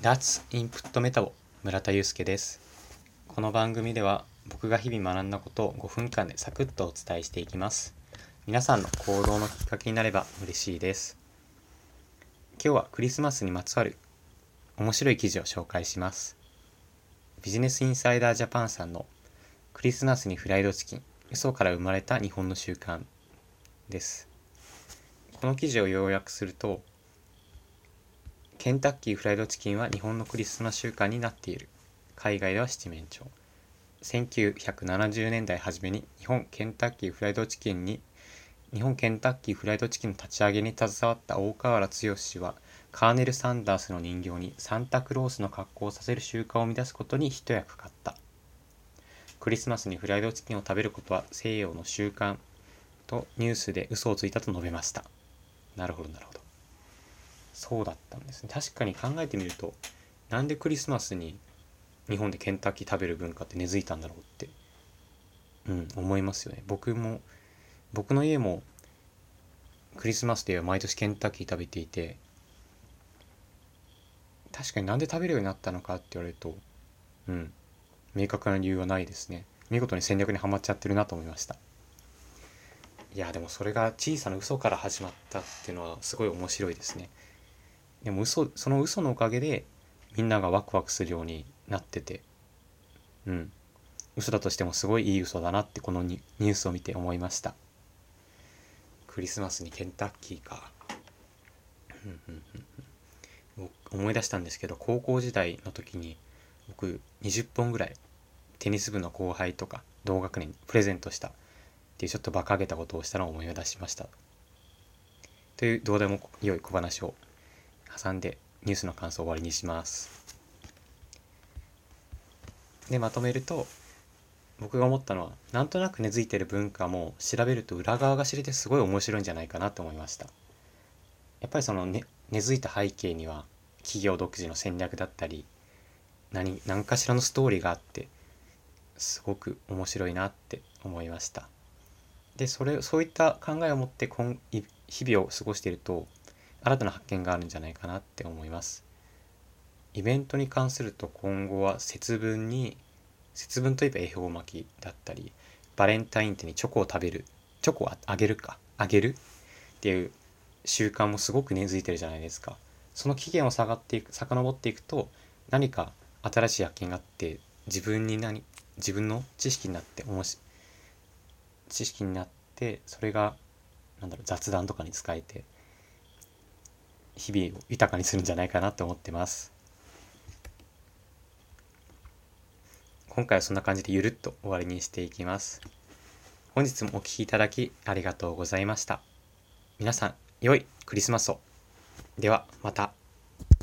脱インプットメタボ村田祐介です。この番組では僕が日々学んだことを5分間でサクッとお伝えしていきます。皆さんの行動のきっかけになれば嬉しいです。今日はクリスマスにまつわる面白い記事を紹介します。ビジネスインサイダージャパンさんのクリスマスにフライドチキン嘘から生まれた日本の習慣です。この記事を要約するとケンタッキーフライドチキンは日本のクリスマス習慣になっている。海外では七面鳥。1970年代初めに日本ケンタッキーフライドチキンに日本ケンタッキーフライドチキンの立ち上げに携わった大河原剛氏はカーネル・サンダースの人形にサンタクロースの格好をさせる習慣を生み出すことに一役買った。クリスマスにフライドチキンを食べることは西洋の習慣とニュースで嘘をついたと述べました。なるほどなるほど。そうだったんですね。確かに考えてみるとなんでクリスマスに日本でケンタッキー食べる文化って根付いたんだろうってうん思いますよね。僕も僕の家もクリスマスでは毎年ケンタッキー食べていて確かになんで食べるようになったのかって言われるとうん明確な理由はないですね。見事に戦略にはまっちゃってるなと思いました。いやでもそれが小さな嘘から始まったっていうのはすごい面白いですね。でも嘘その嘘のおかげでみんながワクワクするようになってて。うん。嘘だとしてもすごいいい嘘だなってこのニュースを見て思いました。クリスマスにケンタッキーか。思い出したんですけど高校時代の時に僕20本ぐらいテニス部の後輩とか同学年にプレゼントした。っていうちょっと馬鹿げたことをしたのを思い出しました。というどうでも良い小話を挟んでニュースの感想を終わりにします。でまとめると僕が思ったのはなんとなく根付いてる文化も調べると裏側が知れてすごい面白いんじゃないかなと思いました。やっぱりその、ね、根付いた背景には企業独自の戦略だったり何何かしらのストーリーがあってすごく面白いなって思いました。でそれそういった考えを持って今日々を過ごしていると新たな発見があるんじゃないかなって思います。イベントに関すると今後は節分に節分といえば恵方巻きだったりバレンタインデーにチョコを食べるチョコをあげるかあげるっていう習慣もすごく根付いてるじゃないですかその期限を下がっていく遡っていくと何か新しい発見があって自分に何自分の知識になっておもし知識になってそれがなんだろう雑談とかに使えて日々を豊かにするんじゃないかなと思ってます。今回はそんな感じでゆるっと終わりにしていきます。本日もお聴きいただきありがとうございました。皆さん、良いクリスマスを。では、また。